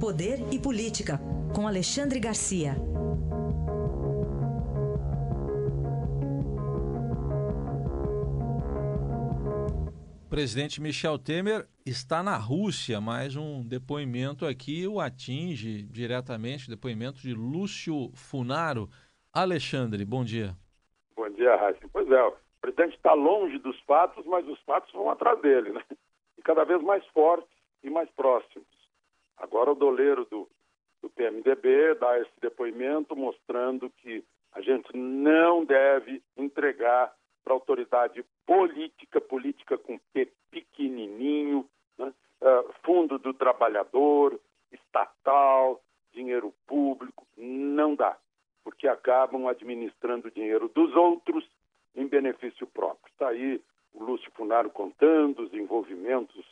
Poder e Política, com Alexandre Garcia. O presidente Michel Temer está na Rússia, mas um depoimento aqui o atinge diretamente, depoimento de Lúcio Funaro. Alexandre, bom dia. Bom dia, Raíssa. Pois é, o presidente está longe dos fatos, mas os fatos vão atrás dele, né? E cada vez mais fortes e mais próximos. O doleiro do, do PMDB dá esse depoimento mostrando que a gente não deve entregar para autoridade política, política com P pequenininho, né? uh, fundo do trabalhador, estatal, dinheiro público, não dá, porque acabam administrando o dinheiro dos outros em benefício próprio. Está aí o Lúcio Funaro contando os envolvimentos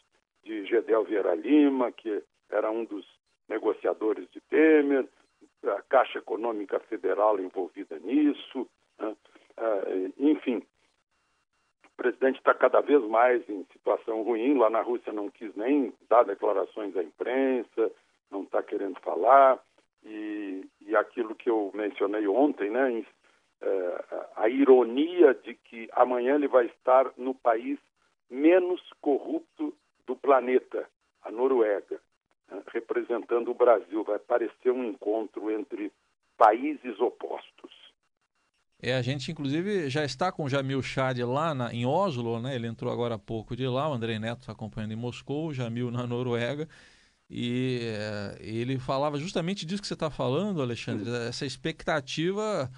de Gedel Vieira Lima, que era um dos negociadores de Temer, a Caixa Econômica Federal envolvida nisso, né? uh, enfim. O presidente está cada vez mais em situação ruim. Lá na Rússia não quis nem dar declarações à imprensa, não está querendo falar. E, e, aquilo que eu mencionei ontem, né, em, uh, a ironia de que amanhã ele vai estar no país menos corrupto do planeta, a Noruega representando o Brasil. Vai parecer um encontro entre países opostos. É, a gente inclusive já está com o Jamil Chad lá na, em Oslo, né? Ele entrou agora há pouco de lá, o André Neto está acompanhando em Moscou, o Jamil na Noruega. E é, ele falava justamente disso que você está falando, Alexandre, essa expectativa,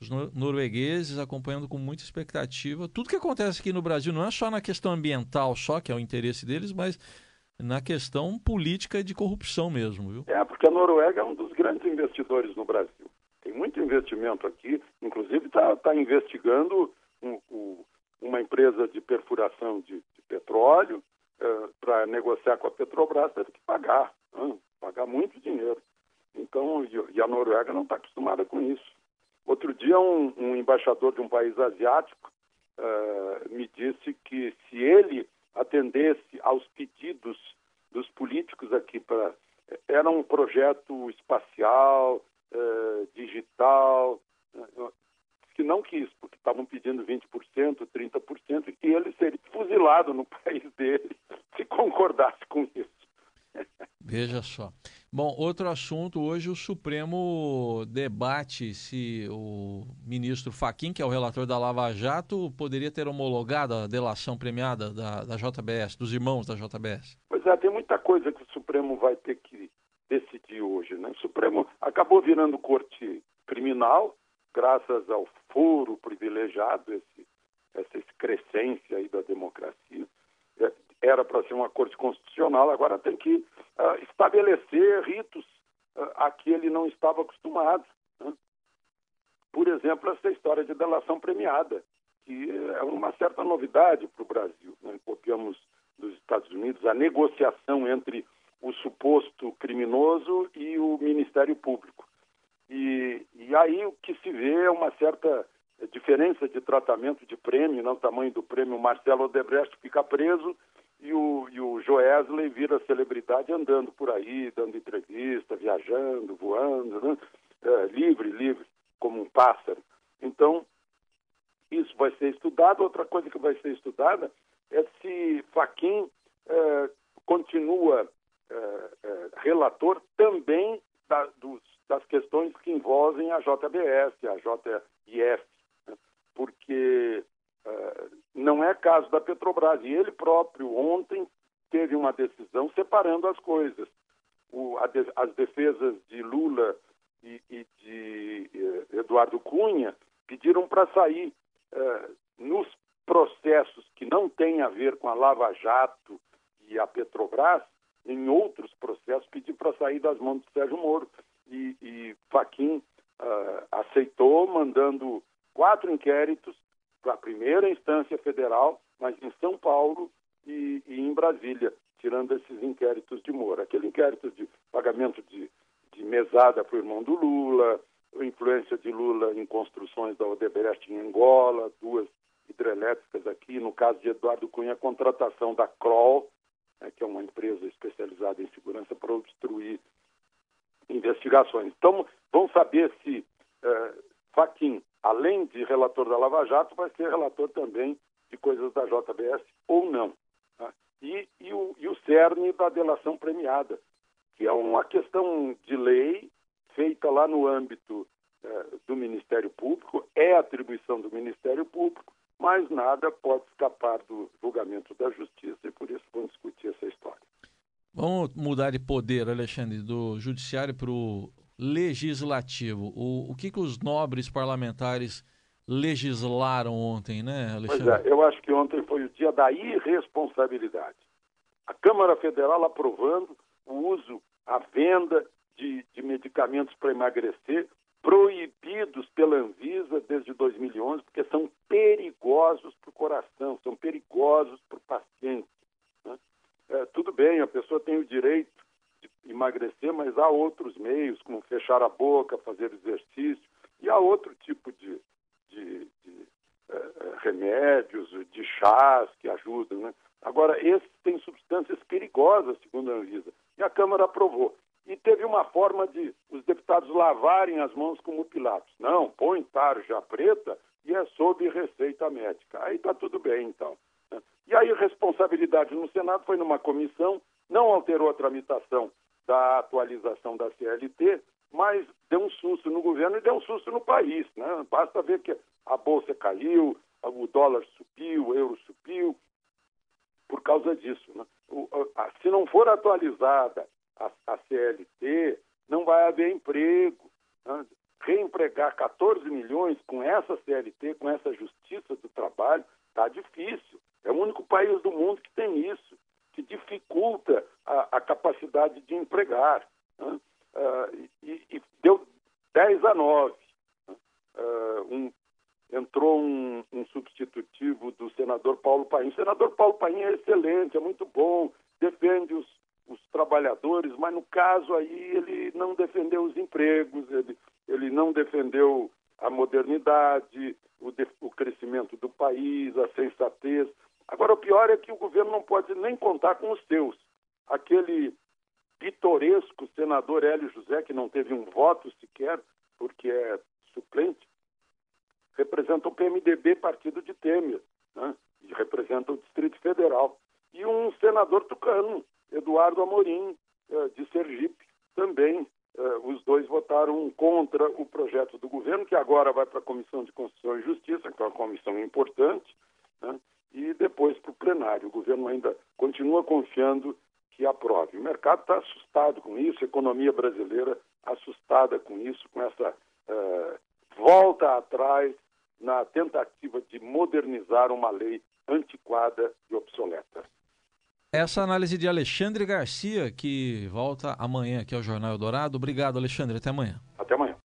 os noruegueses acompanhando com muita expectativa. Tudo que acontece aqui no Brasil não é só na questão ambiental, só que é o interesse deles, mas na questão política de corrupção mesmo, viu? É, porque a Noruega é um dos grandes investidores no Brasil. Tem muito investimento aqui, inclusive está tá investigando um, um, uma empresa de perfuração de, de petróleo uh, para negociar com a Petrobras, teve que pagar, pagar muito dinheiro. Então, e, e a Noruega não está acostumada com isso. Outro dia, um, um, embaixador de um país asiático uh, me disse que se ele atendesse aos pedidos dos políticos aqui para era um projeto espacial, eh, digital, eh, que não quis, porque estavam pedindo 20%, 30%, e ele seria fuzilado no país dele se concordasse com isso. Veja só. Bom, outro assunto, hoje o Supremo debate se o ministro Faquim, que é o relator da Lava Jato, poderia ter homologado a delação premiada da, da JBS, dos irmãos da JBS. Pois é, tem muita coisa que o Supremo vai ter que decidir hoje. Né? O Supremo acabou virando corte criminal, graças ao foro privilegiado, esse, essa excrescência aí da democracia. Era para ser uma corte constitucional, agora tem que uh, estabelecer ritos uh, a que ele não estava acostumado. Né? Por exemplo, essa história de delação premiada, que é uma certa novidade para o Brasil. Né? Copiamos dos Estados Unidos a negociação entre o suposto criminoso e o Ministério Público. E, e aí o que se vê é uma certa diferença de tratamento de prêmio, não tamanho do prêmio. Marcelo Odebrecht fica preso e o, e o Joesley vira celebridade andando por aí, dando entrevista, viajando, voando, né? é, livre, livre, como um pássaro. Então, isso vai ser estudado. Outra coisa que vai ser estudada é se Faquim é, continua é, é relator também da, dos, das questões que envolvem a JBS, a JIF, né? porque é, não é caso da Petrobras. E ele próprio, ontem, teve uma decisão separando as coisas. O, de, as defesas de Lula e, e de eh, Eduardo Cunha pediram para sair eh, nos processos que não têm a ver com a Lava Jato e a Petrobras, em outros processos, pedir para sair das mãos do Sérgio Moro. E, e Faquim uh, aceitou, mandando quatro inquéritos para a primeira instância federal, mas em São Paulo e, e, em Brasília, tirando esses inquéritos de Moro. Aquele inquérito de pagamento de, de mesada para o irmão do Lula, influência de Lula em construções da Odebrecht em Angola, duas hidrelétricas aqui, no caso de Eduardo Cunha, a contratação da Kroll, né, que é uma empresa especializada em segurança para obstruir investigações. Então, vamos saber se uh, Faquim, além de relator da Lava Jato, vai ser relator também de coisas da JBS ou não. Tá? E, e, o, e o cerne da delação premiada, que é uma questão de lei feita lá no âmbito eh, do Ministério Público, é atribuição do Ministério Público, mas nada pode escapar do julgamento da Justiça e por isso vamos discutir essa história. Vamos mudar de poder, Alexandre, do Judiciário para o Legislativo. O, o que, que os nobres parlamentares legislaram ontem, né, Alexandre? Pois é, eu acho que ontem foi o dia da irresponsabilidade. A Câmara Federal aprovando o uso, a venda de, de medicamentos para emagrecer, proibidos pela Anvisa desde 2011, porque são perigosos para o coração, são perigosos para o paciente. Né? É, tudo bem, a pessoa tem o direito emagrecer, mas há outros meios, como fechar a boca, fazer exercício, e há outro tipo de, de, de é, é remédios, de chás que ajudam. Né? Agora, esses têm substâncias perigosas, segundo a Anvisa, e a Câmara aprovou. E teve uma forma de os deputados lavarem as mãos como Pilatos. Não, põe tarja preta e é sob receita médica. Aí está tudo bem, então. Né? E aí, responsabilidade no Senado foi numa comissão, não alterou a tramitação da atualização da CLT, mas deu um susto no governo e deu um susto no país. Né? Basta ver que a bolsa caiu, o dólar subiu, o euro subiu, por causa disso. Né? O, a, se não for atualizada a, a CLT, não vai haver emprego. Né? Reempregar 14 milhões com essa CLT, com essa justiça do trabalho, está difícil. É o único país do mundo que tem isso, que dificulta a, a capacidade de empregar. Né? Uh, e, e, deu 10 a 9. Uh, um, entrou um, um, substitutivo do senador Paulo Paim. O senador Paulo Paim é excelente, é muito bom, defende os, os trabalhadores, mas no caso aí ele não defendeu os empregos, ele, ele não defendeu a modernidade, o, de, o crescimento do país, a sensatez. Agora, o pior é que o governo não pode nem contar com os seus. Aquele pitoresco senador Hélio José, que não teve um voto sequer, porque é suplente, representa o PMDB, partido de Temer, né? e representa o Distrito Federal. E um senador tucano, Eduardo Amorim, eh, de Sergipe, também. Eh, os dois votaram contra o projeto do governo, que agora vai para a Comissão de Constituição e Justiça, que é uma comissão importante, né? E depois para o plenário. O governo ainda continua confiando que aprove. O mercado está assustado com isso, a economia brasileira assustada com isso, com essa uh, volta atrás na tentativa de modernizar uma lei antiquada e obsoleta. Essa análise de Alexandre Garcia, que volta amanhã aqui ao Jornal Eldorado. Obrigado, Alexandre. Até amanhã.